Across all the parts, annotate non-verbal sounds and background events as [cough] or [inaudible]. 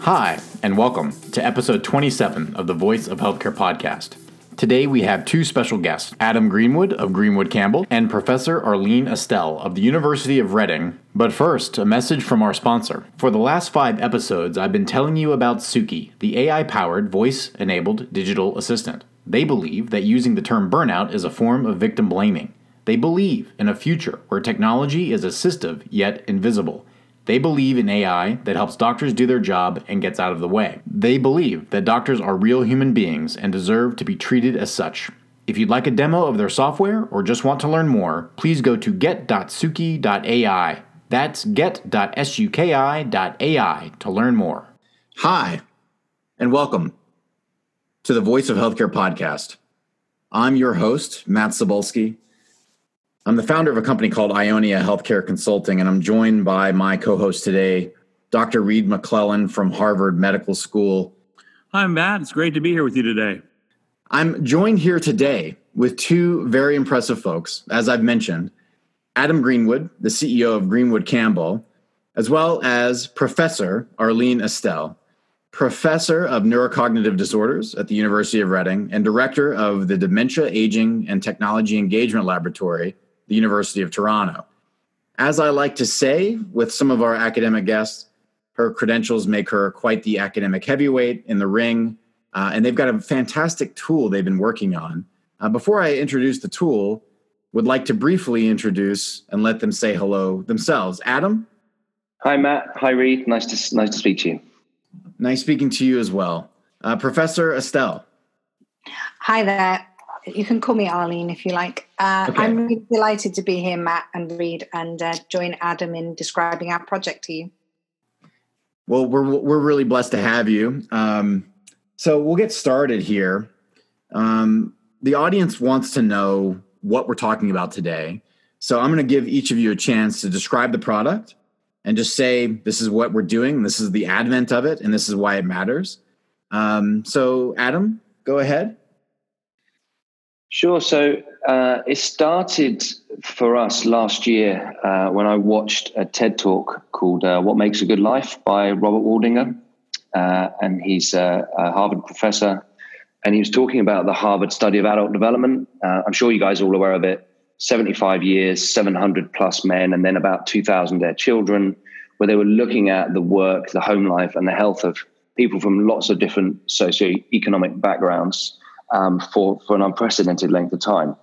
Hi, and welcome to episode 27 of the Voice of Healthcare podcast. Today we have two special guests Adam Greenwood of Greenwood Campbell and Professor Arlene Astell of the University of Reading. But first, a message from our sponsor. For the last five episodes, I've been telling you about Suki, the AI powered, voice enabled digital assistant. They believe that using the term burnout is a form of victim blaming. They believe in a future where technology is assistive yet invisible they believe in AI that helps doctors do their job and gets out of the way. They believe that doctors are real human beings and deserve to be treated as such. If you'd like a demo of their software or just want to learn more, please go to get.suki.ai. That's get.suki.ai to learn more. Hi, and welcome to the Voice of Healthcare podcast. I'm your host, Matt Cybulsky I'm the founder of a company called Ionia Healthcare Consulting, and I'm joined by my co host today, Dr. Reed Maclellan from Harvard Medical School. Hi, Matt. It's great to be here with you today. I'm joined here today with two very impressive folks, as I've mentioned Adam Greenwood, the CEO of Greenwood Campbell, as well as Professor Arlene Astell, professor of neurocognitive disorders at the University of Reading and director of the Dementia, Aging, and Technology Engagement Laboratory the University of Toronto. As I like to say with some of our academic guests, her credentials make her quite the academic heavyweight in the ring, uh, and they've got a fantastic tool they've been working on. Uh, before I introduce the tool, would like to briefly introduce and let them say hello themselves. Adam. Hi, Matt. Hi, Reed. Nice to nice to speak to you. Nice speaking to you as well, uh, Professor Astell. Hi there you can call me Arlene if you like. Uh, okay. I'm really delighted to be here, Matt and Reed, and uh, join Adam in describing our project to you. Well, we're we're really blessed to have you. Um, so we'll get started here. Um, the audience wants to know what we're talking about today. So I'm going to give each of you a chance to describe the product and just say this is what we're doing, this is the advent of it, and this is why it matters. Um, so, Adam, go ahead. Sure. So uh, it started for us last year uh, when I watched a TED talk called uh, What Makes a Good Life by Robert Waldinger. Uh, and he's a, a, Harvard professor. And he was talking about the Harvard study of adult development. Uh, I'm sure you guys are all aware of it 75 years, 700 plus men, and then about 2,000 their children, where they were looking at the work, the home life, and the health of people from lots of different socioeconomic backgrounds um, for, for an unprecedented length of time.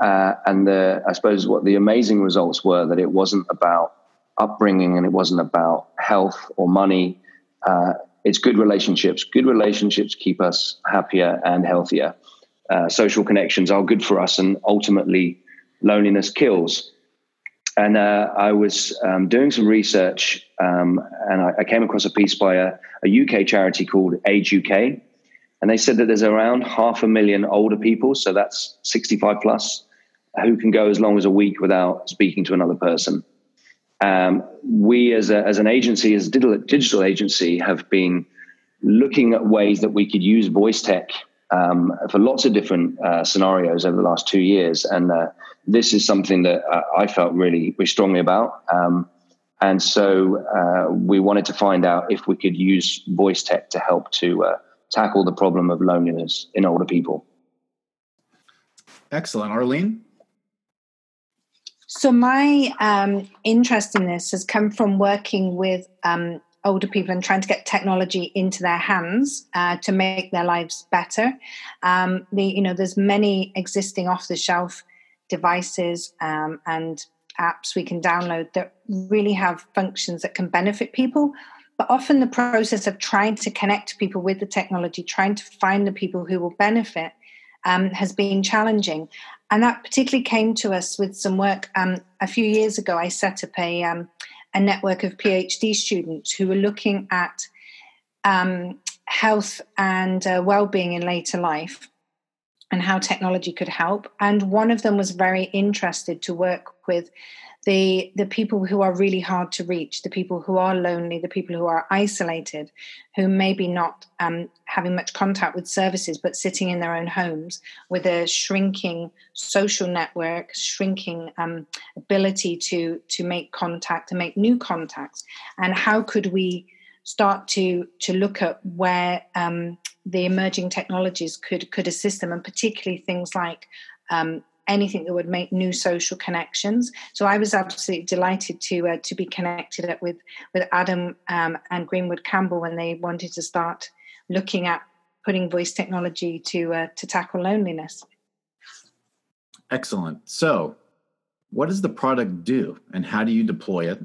Uh, and the, I suppose what the amazing results were that it wasn't about upbringing and it wasn't about health or money. Uh, it's good relationships. Good relationships keep us happier and healthier. Uh, social connections are good for us, and ultimately, loneliness kills. And uh, I was um, doing some research, um, and I, I, came across a piece by a, a UK charity called Age UK, and they said that there's around half a million older people, so that's 65 plus, who can go as long as a week without speaking to another person. Um, we, as, a, as an agency, as a digital, digital agency, have been looking at ways that we could use voice tech um, for lots of different uh, scenarios over the last two years. And uh, this is something that uh, I felt really, really strongly about. Um, and so uh, we wanted to find out if we could use voice tech to help to uh, tackle the problem of loneliness in older people. Excellent. Arlene? So, my um, interest in this has come from working with um, older people and trying to get technology into their hands uh, to make their lives better. Um, the, you know, there's many existing off-the-shelf devices um, and apps we can download that really have functions that can benefit people but often the process of trying to connect people with the technology, trying to find the people who will benefit, um, has been challenging. And that particularly came to us with some work. Um, a few years ago, I set up a, um, a network of PhD students who were looking at um, health and uh, well being in later life. and how technology could help. And one of them was very interested to work with the the people who are really hard to reach, the people who are lonely, the people who are isolated, who maybe not um, having much contact with services, but sitting in their own homes with a shrinking social network, shrinking um, ability to to make contact, to make new contacts, and how could we start to to look at where um, the emerging technologies could could assist them, and particularly things like um, anything that would make new social connections. So I was absolutely delighted to uh, to be connected with with Adam um, and Greenwood Campbell when they wanted to start looking at putting voice technology to uh, to tackle loneliness. Excellent. So, what does the product do, and how do you deploy it,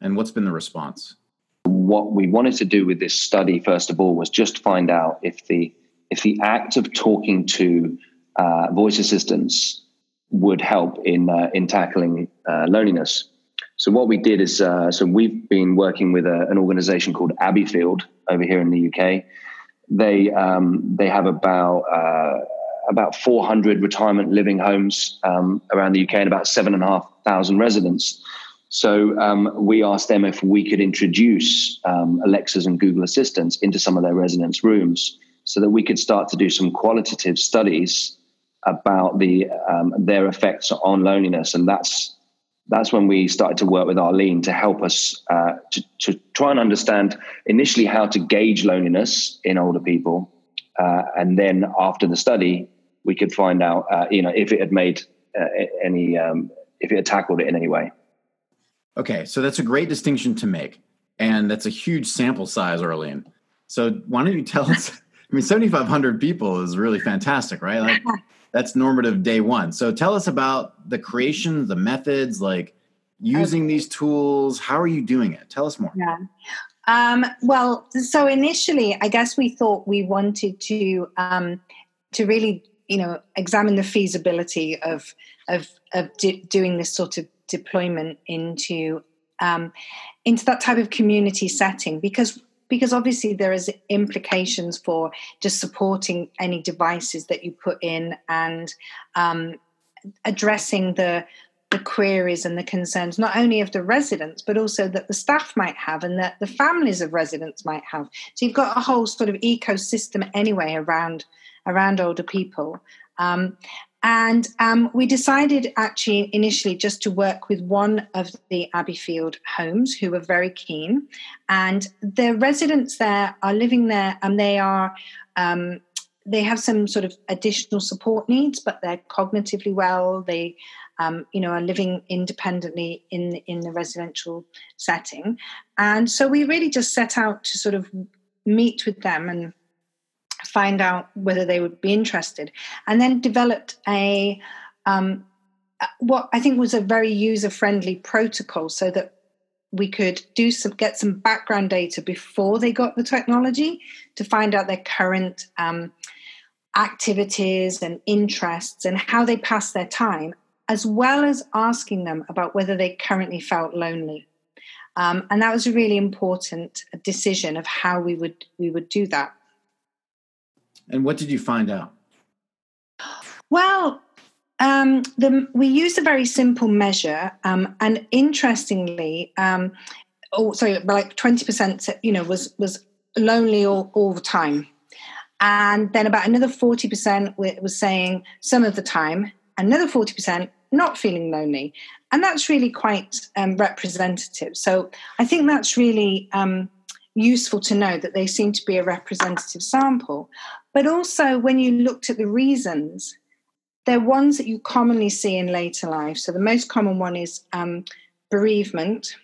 and what's been the response? What we wanted to do with this study, first of all, was just find out if the if the act of talking to uh, voice assistants would help in uh, in tackling uh, loneliness. So what we did is, uh, so we've been working with a, an organization called Abbeyfield over here in the UK. They um, they have about uh, about 400 retirement living homes um, around the UK and about seven and a half thousand residents. So um, we asked them if we could introduce um, Alexas and Google Assistants into some of their residents' rooms, so that we could start to do some qualitative studies about the um, their effects on loneliness, and that's that's when we started to work with Arlene to help us uh, to, to, try and understand initially how to gauge loneliness in older people, uh, and then after the study, we could find out uh, you know if it had made uh, any um, if it had tackled it in any way. Okay, so that's a great distinction to make, and that's a huge sample size, Arlene. So why don't you tell us? [laughs] I mean, seventy five hundred people is really fantastic, right? Like, [laughs] that's normative day one. So tell us about the creation, the methods, like using okay. these tools. How are you doing it? Tell us more. Yeah. Um, well, so initially, I guess we thought we wanted to um, to really, you know, examine the feasibility of of of doing this sort of deployment into um, into that type of community setting because because obviously there is implications for just supporting any devices that you put in and um, addressing the the queries and the concerns not only of the residents but also that the staff might have and that the families of residents might have. So you've got a whole sort of ecosystem anyway around around older people. Um, and um, we decided actually initially just to work with one of the Abbeyfield homes who were very keen. And the residents there are living there and they are. Um, they have some sort of additional support needs, but they're cognitively well. They, um, you know, are living independently in in the residential setting, and so we really just set out to sort of meet with them and find out whether they would be interested, and then developed a um, what I think was a very user friendly protocol so that we could do some get some background data before they got the technology to find out their current um, activities and interests and how they pass their time, as well as asking them about whether they currently felt lonely. Um, and that was a really important decision of how we would we would do that. And what did you find out? Well, um, the, we used a very simple measure, um, and interestingly, um, oh, like twenty percent, you know, was was lonely all, all the time, and then about another forty percent was saying some of the time, another forty percent not feeling lonely, and that's really quite um, representative. So I think that's really um, useful to know that they seem to be a representative sample. But also, when you looked at the reasons, they're ones that you commonly see in later life. So, the most common one is um, bereavement.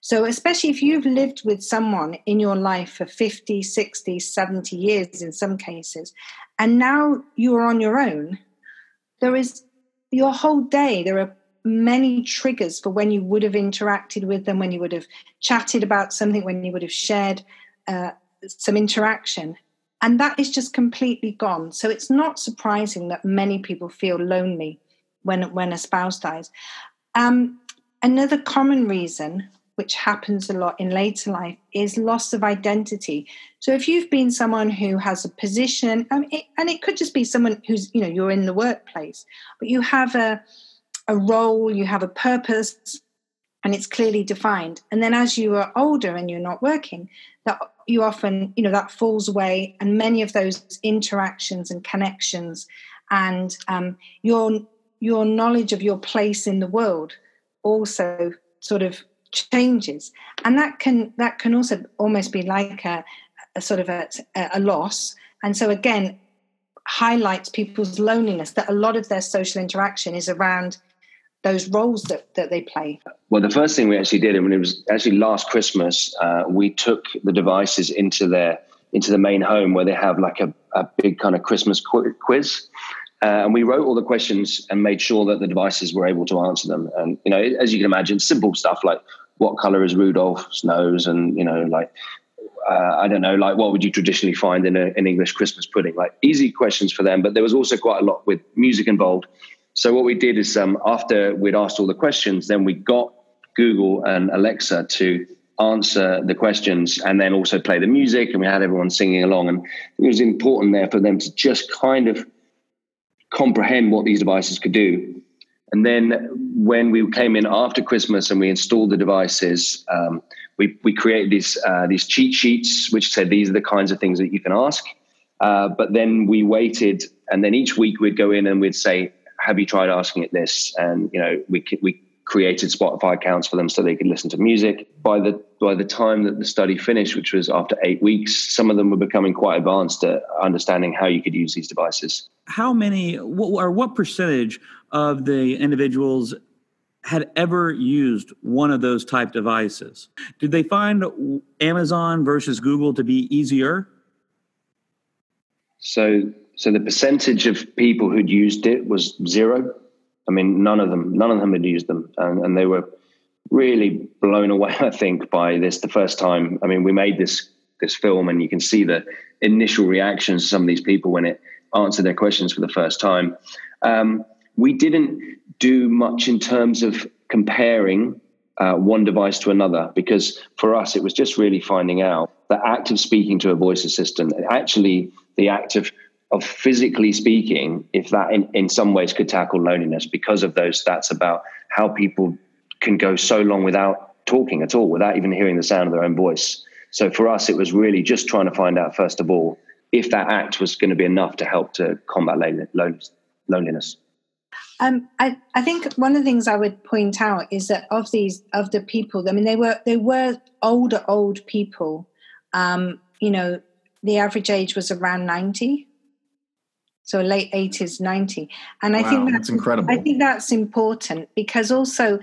So, especially if you've lived with someone in your life for 50, 60, 70 years in some cases, and now you're on your own, there is your whole day, there are many triggers for when you would have interacted with them, when you would have chatted about something, when you would have shared uh, some interaction. And that is just completely gone. So it's not surprising that many people feel lonely when, when a spouse dies. Um, another common reason which happens a lot in later life, is loss of identity. So if you've been someone who has a position, and it, and it could just be someone who's, you know, you're in the workplace, but you have a, a role, you have a purpose, and it's clearly defined. And then as you are older and you're not working, that you often, you know, that falls away, and many of those interactions and connections and um, your your knowledge of your place in the world also sort of changes and that can that can also almost be like a, a sort of a, a loss and so again highlights people's loneliness that a lot of their social interaction is around those roles that, that they play? Well, the first thing we actually did, and when it was actually last Christmas, uh, we took the devices into their into the main home where they have like a, a big kind of Christmas quiz. Uh, and we wrote all the questions and made sure that the devices were able to answer them. And, you know, as you can imagine, simple stuff like what color is Rudolph's nose? And, you know, like, uh, I don't know, like what would you traditionally find in an English Christmas pudding? Like easy questions for them, but there was also quite a lot with music involved. So what we did is um, after we'd asked all the questions, then we got Google and Alexa to answer the questions and then also play the music and we had everyone singing along and it was important there for them to just kind of comprehend what these devices could do. And then when we came in after Christmas and we installed the devices, um, we, we created these, uh, these cheat sheets, which said these are the kinds of things that you can ask. Uh, but then we waited, and then each week we'd go in and we'd say, "Have you tried asking it this?" And you know, we we created Spotify accounts for them so they could listen to music. By the by the time that the study finished, which was after eight weeks, some of them were becoming quite advanced at understanding how you could use these devices how many or what percentage of the individuals had ever used one of those type devices did they find amazon versus google to be easier so so the percentage of people who'd used it was zero. I mean none of them none of them had used them. And, and they were really blown away [laughs] i think by this the first time. I mean we made this this film and you can see the initial reactions of some of these people when it answered their questions for the first time. Um, we didn't do much in terms of comparing uh, one device to another because for us it was just really finding out the act of speaking to a voice assistant, actually the act of of physically speaking, if that in, in some ways could tackle loneliness because of those stats about how people can go so long without talking at all, without even hearing the sound of their own voice. So for us, it was really just trying to find out, first of all, if that act was going to be enough to help to combat loneliness. Um, I, I think one of the things I would point out is that of these of the people, I mean, they were they were older old people. Um, you know, the average age was around ninety, so late eighties, ninety, and I wow, think that's, that's incredible. I think that's important because also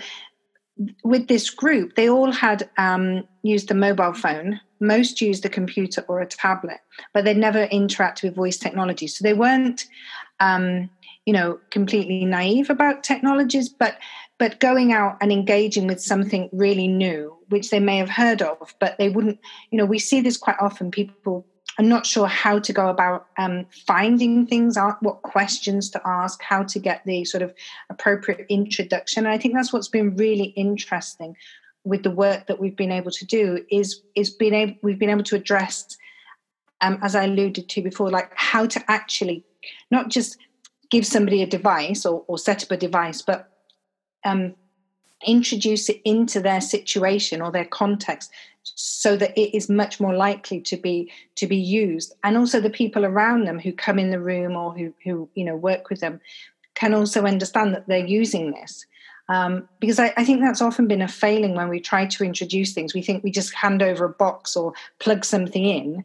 with this group, they all had um, used the mobile phone most used a computer or a tablet, but they never interact with voice technology. So they weren't, um, you know, completely naive about technologies, but but going out and engaging with something really new, which they may have heard of, but they wouldn't. You know, we see this quite often. People are not sure how to go about um, finding things, out, what questions to ask, how to get the sort of appropriate introduction. And I think that's what's been really interesting with the work that we've been able to do is is being able we've been able to address um, as I alluded to before, like how to actually not just give somebody a device or, or set up a device, but um, introduce it into their situation or their context so that it is much more likely to be to be used and also the people around them who come in the room or who who you know work with them can also understand that they're using this um, because I, I, think that's often been a failing when we try to introduce things. We think we just hand over a box or plug something in,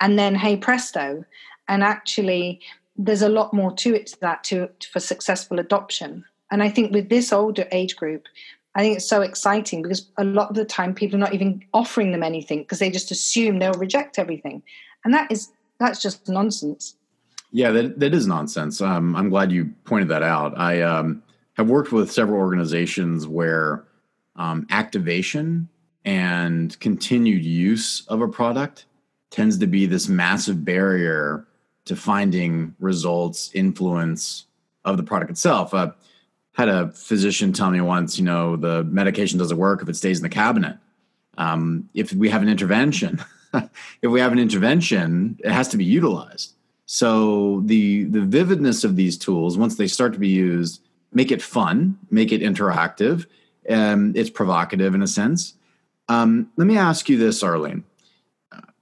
and then hey presto. And actually, there's a lot more to it to that to for successful adoption. And I think with this older age group, I think it's so exciting because a lot of the time people are not even offering them anything because they just assume they'll reject everything, and that is that's just nonsense. Yeah, that that is nonsense. Um, I'm glad you pointed that out. I um, have worked with several organizations where um, activation and continued use of a product tends to be this massive barrier to finding results, influence of the product itself. Uh, had a physician tell me once, you know, the medication doesn't work if it stays in the cabinet. Um, if we have an intervention, [laughs] if we have an intervention, it has to be utilized. So the the vividness of these tools, once they start to be used, make it fun, make it interactive. Um, it's provocative in a sense. Um, let me ask you this, Arlene.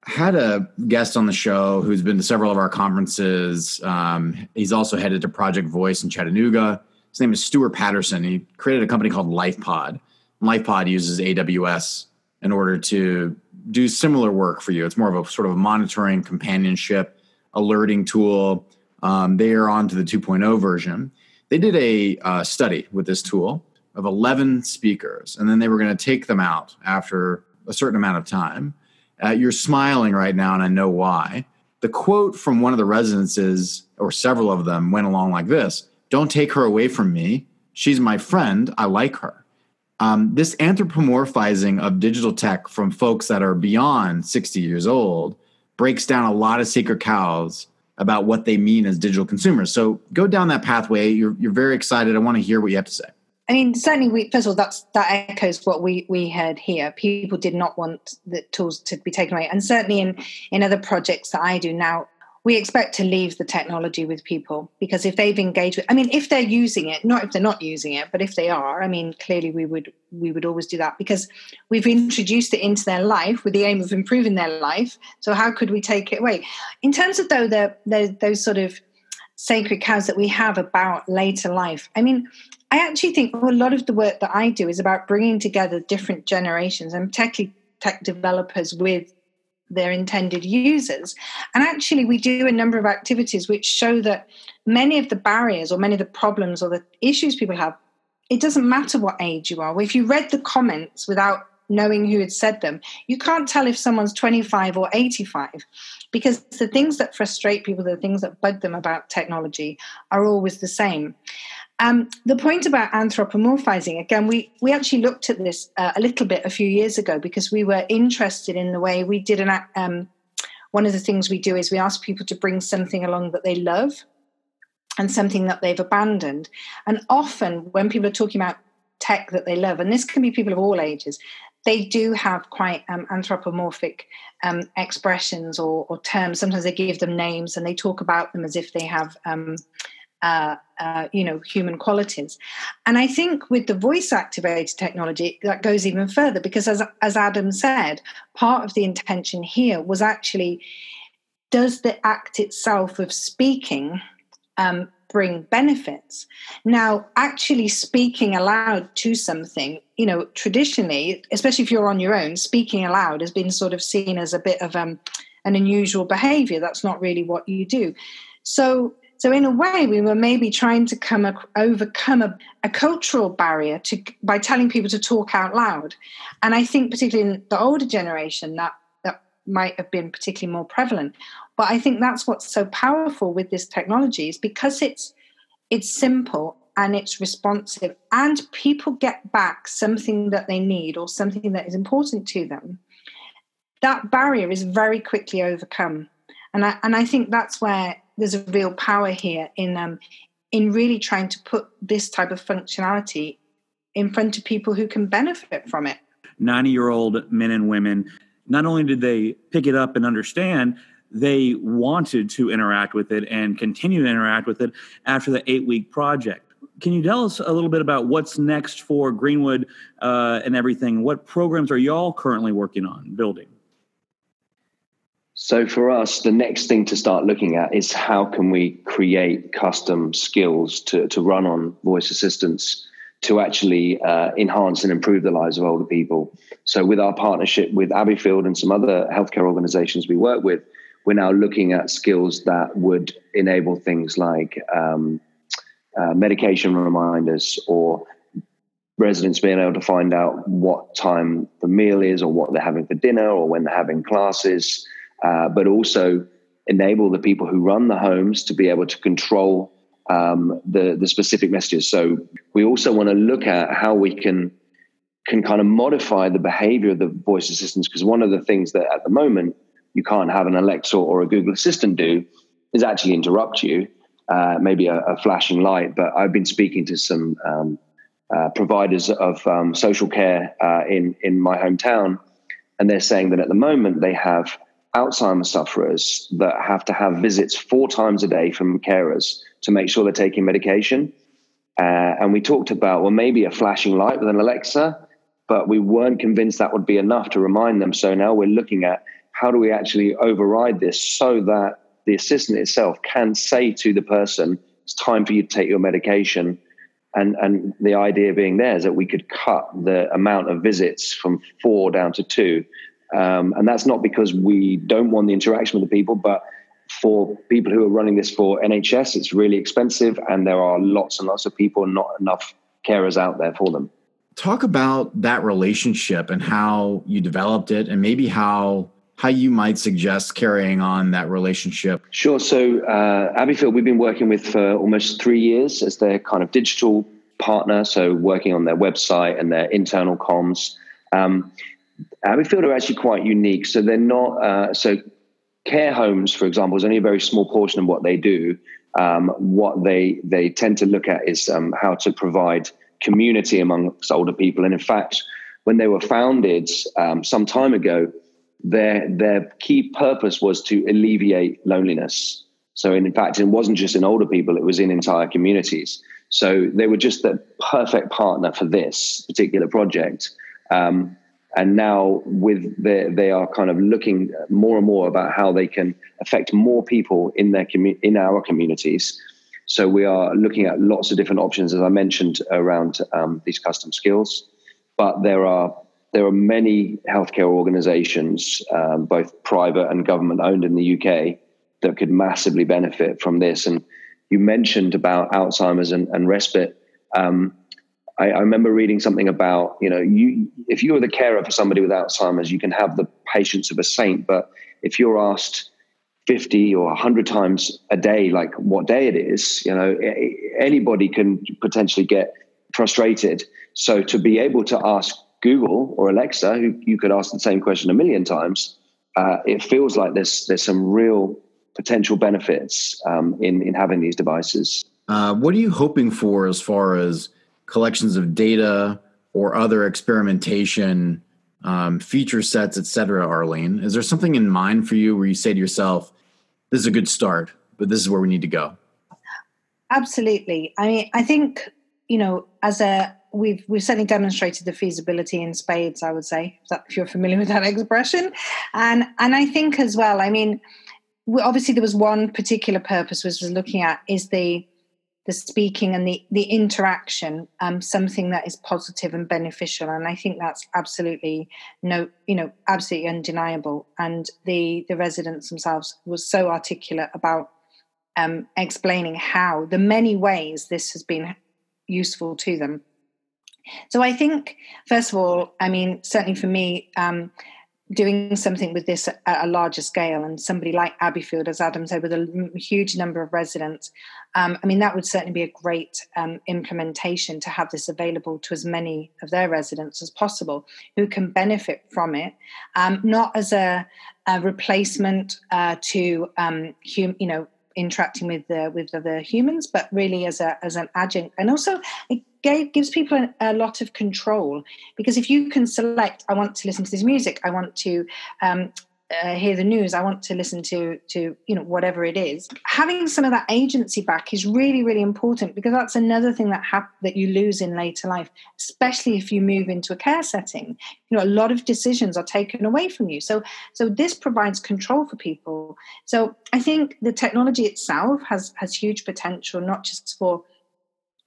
had a guest on the show who's been to several of our conferences. Um, he's also headed to Project Voice in Chattanooga. His name is Stuart Patterson. He created a company called LifePod. LifePod uses AWS in order to do similar work for you. It's more of a sort of a monitoring, companionship, alerting tool. Um, they are on to the 2.0 version. They did a uh, study with this tool of 11 speakers, and then they were going to take them out after a certain amount of time. Uh, you're smiling right now, and I know why. The quote from one of the residents is, or several of them went along like this Don't take her away from me. She's my friend. I like her. Um, this anthropomorphizing of digital tech from folks that are beyond 60 years old breaks down a lot of sacred cows about what they mean as digital consumers. So go down that pathway. You're, you're very excited. I want to hear what you have to say. I mean, certainly, we, first of all, that's that echoes what we we heard here. People did not want the tools to be taken away, and certainly in in other projects that I do now, we expect to leave the technology with people because if they've engaged with, I mean, if they're using it, not if they're not using it, but if they are, I mean, clearly we would we would always do that because we've introduced it into their life with the aim of improving their life. So how could we take it away? In terms of though the, the those sort of sacred cows that we have about later life, I mean, I actually think a lot of the work that I do is about bringing together different generations and particularly tech developers with their intended users. And actually, we do a number of activities which show that many of the barriers or many of the problems or the issues people have, it doesn't matter what age you are. If you read the comments without knowing who had said them, you can't tell if someone's 25 or 85 because the things that frustrate people, the things that bug them about technology are always the same. Um, the point about anthropomorphizing, again, we, we actually looked at this uh, a little bit a few years ago because we were interested in the way we did an. Um, one of the things we do is we ask people to bring something along that they love and something that they've abandoned. And often, when people are talking about tech that they love, and this can be people of all ages, they do have quite um, anthropomorphic um, expressions or, or, terms. Sometimes they give them names and they talk about them as if they have um, uh, uh, you know human qualities. And i think with the voice activated technology that goes even further because as, as adam said part of the intention here was actually does the act itself of speaking um, bring benefits? Now actually speaking aloud to something you know traditionally especially if you're on your own speaking aloud has been sort of seen as a bit of um, an unusual behavior. That's not really what you do. So so in a way, we were maybe trying to come a, overcome a, a, cultural barrier to by telling people to talk out loud. And I think particularly in the older generation, that that might have been particularly more prevalent. But I think that's what's so powerful with this technology is because it's it's simple and it's responsive, and people get back something that they need or something that is important to them. That barrier is very quickly overcome. And I, and I think that's where there's a real power here in um, in really trying to put this type of functionality in front of people who can benefit from it. 90 year old men and women, not only did they pick it up and understand, they wanted to interact with it and continue to interact with it after the eight week project. Can you tell us a little bit about what's next for Greenwood uh, and everything? What programs are y'all currently working on building? So for us, the next thing to start looking at is how can we create custom skills to, to run on voice assistants to actually uh, enhance and improve the lives of older people. So with our partnership with Abbeyfield and some other healthcare organizations we work with, we're now looking at skills that would enable things like um, uh, medication reminders or residents being able to find out what time the meal is or what they're having for dinner or when they're having classes uh, but also enable the people who run the homes to be able to control um, the the specific messages. So we also want to look at how we can can kind of modify the behavior of the voice assistants because one of the things that at the moment you can't have an Alexa or a Google Assistant do is actually interrupt you. uh, maybe a, a, flashing light. But I've been speaking to some um, uh, providers of um, social care uh, in in my hometown, and they're saying that at the moment they have Alzheimer's sufferers that have to have visits four times a day from carers to make sure they're taking medication. Uh, and we talked about well maybe a flashing light with an Alexa, but we weren't convinced that would be enough to remind them. So now we're looking at how do we actually override this so that the assistant itself can say to the person, it's time for you to take your medication. And, and the idea being there is that we could cut the amount of visits from four down to two. Um, and that's not because we don't want the interaction with the people, but for people who are running this for NHS, it's really expensive, and there are lots and lots of people, and not enough carers out there for them. Talk about that relationship and how you developed it, and maybe how how you might suggest carrying on that relationship. Sure. So, uh, Abbeyfield, we've been working with for almost three years as their kind of digital partner. So, working on their website and their internal comms. Um, Abbeyfield are actually quite unique. So, they're not, uh, so care homes, for example, is only a very small portion of what they do. Um, what they they tend to look at is um, how to provide community amongst older people. And in fact, when they were founded um, some time ago, their their key purpose was to alleviate loneliness. So in fact, it wasn't just in older people; it was in entire communities. So they were just the perfect partner for this particular project. Um, and now, with the, they are kind of looking more and more about how they can affect more people in their commu- in our communities. So we are looking at lots of different options, as I mentioned, around um, these custom skills. But there are there are many healthcare organizations, um, both private and government owned in the UK, that could massively benefit from this. And you mentioned about Alzheimer's and, and respite. Um, I, I, remember reading something about, you know, you if you're the carer for somebody with Alzheimer's, you can have the patience of a saint, but if you're asked 50 or 100 times a day, like what day it is, you know, anybody can potentially get frustrated. So to be able to ask Google or Alexa, who you could ask the same question a million times, uh, it feels like there's there's some real potential benefits um, in in having these devices. Uh, what are you hoping for as far as collections of data or other experimentation um, feature sets, et cetera, Arlene? Is there something in mind for you where you say to yourself, "This is a good start, but this is where we need to go"? Absolutely. I mean, I think you know, as a we've we've certainly demonstrated the feasibility in spades. I would say, if you're familiar with that [laughs] expression, and and I think as well. I mean, obviously there was one particular purpose was was looking at is the the speaking and the the interaction um, something that is positive and beneficial. And i think that's absolutely no you know absolutely undeniable. And the the residents themselves was so articulate about um, explaining how the many ways this has been useful to them. So I think, first of all, I mean, certainly for me, um, doing something with this at a larger scale and somebody like Abbeyfield, as Adam said, with a huge number of residents, um, I mean, that would certainly be a great um, implementation to have this available to as many of their residents as possible who can benefit from it, um, not as a, a replacement uh, to, um, hum, you know, interacting with the with other humans, but really as a as an adjunct, and also it gives people a, a, lot of control. Because if you can select, I want to listen to this music, I want to um, uh, hear the news, I want to listen to to you know whatever it is. Having some of that agency back is really really important because that's another thing that hap- that you lose in later life, especially if you move into a care setting. You know, a lot of decisions are taken away from you. So so this provides control for people. So I think the technology itself has has huge potential, not just for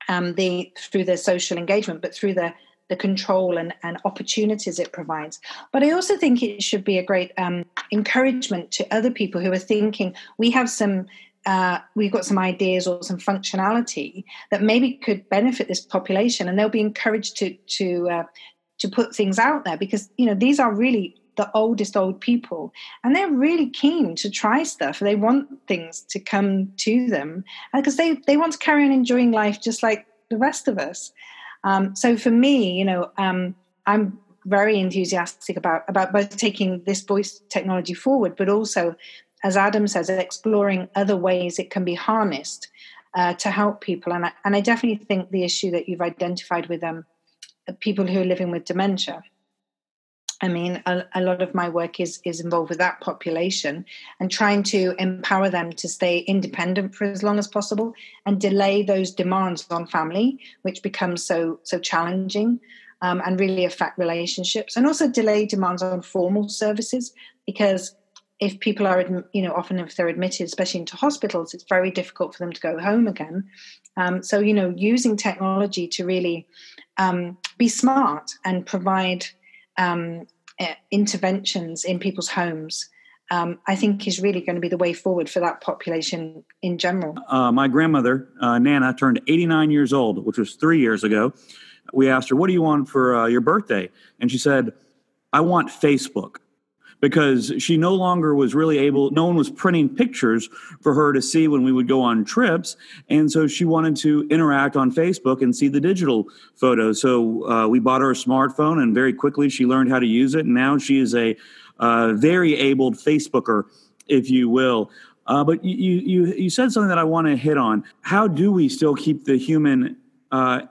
um, the through the social engagement, but through the the control and, and opportunities it provides. But I also think it should be a great um, encouragement to other people who are thinking we have some. Uh, we've got some ideas or some functionality that maybe could benefit this population, and they'll be encouraged to to uh, to put things out there because you know these are really the oldest old people and they're really keen to try stuff they want things to come to them because they they want to carry on enjoying life just like the rest of us um, so for me you know um, i'm very enthusiastic about about both taking this voice technology forward but also as adam says exploring other ways it can be harnessed uh, to help people. And I, and I definitely think the issue that you've identified with um, people who are living with dementia. I mean, a, a, lot of my work is is involved with that population and trying to empower them to stay independent for as long as possible and delay those demands on family, which becomes so so challenging um, and really affect relationships, and also delay demands on formal services because if people are, you know, often if they're admitted, especially into hospitals, it's very difficult for them to go home again. Um, so, you know, using technology to really um, be smart and provide um, interventions in people's homes. Um, I think is really going to be the way forward for that population in general. Uh, my grandmother, uh, Nana, turned 89 years old, which was three years ago. We asked her, What do you want for uh, your birthday? And she said, I want Facebook because she no longer was really able, no one was printing pictures for her to see when we would go on trips. And so she wanted to interact on Facebook and see the digital photos. So uh, we bought her a smartphone, and very quickly she learned how to use it. And now she is a uh, very abled Facebooker, if you will. Uh, but you, you, you said something that I want to hit on. How do we still keep the human uh,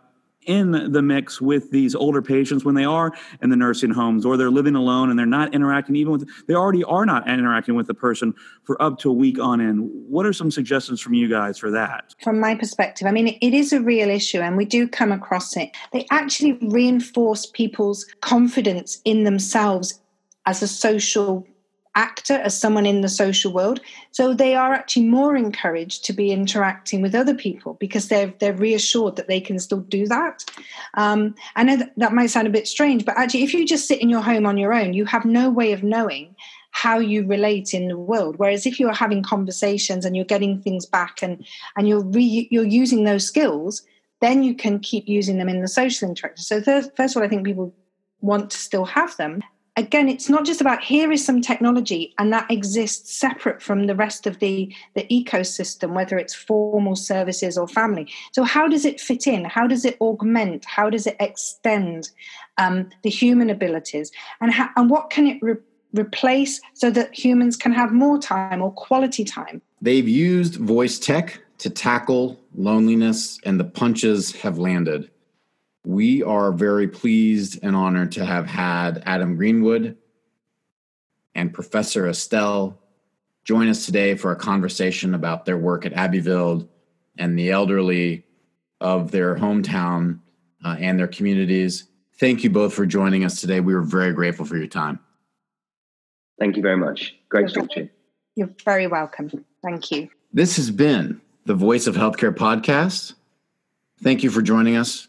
in the mix with these older patients when they are in the nursing homes or they're living alone and they're not interacting even with they already are not interacting with the person for up to a week on end. What are some suggestions from you guys for that? From my perspective i mean it is a real issue and we do come across it. They actually reinforce people's confidence in themselves as a social actor, as someone in the social world. So they are actually more encouraged to be interacting with other people because they're they're reassured that they can still do that. Um, and that might sound a bit strange, but actually, if you just sit in your home on your own, you have no way of knowing how you relate in the world. Whereas if you're having conversations and you're getting things back and and you're re, you're using those skills, then you can keep using them in the social interaction. So first, first of all, I think people want to still have them again it's not just about here is some technology and that exists separate from the rest of the the ecosystem whether it's formal services or family. So how does it fit in? How does it augment? How does it extend um, the human abilities? And how, and what can it re- replace so that humans can have more time or quality time? They've used voice tech to tackle loneliness and the punches have landed we are very pleased and honored to have had Adam Greenwood and Professor Astell join us today for a conversation about their work at Abbeyfield and the elderly of their hometown uh, and their communities. Thank you both for joining us today. We were very grateful for your time. Thank you very much. Great to talk to you. You're very welcome. Thank you. This has been the Voice of Healthcare podcast. Thank you for joining us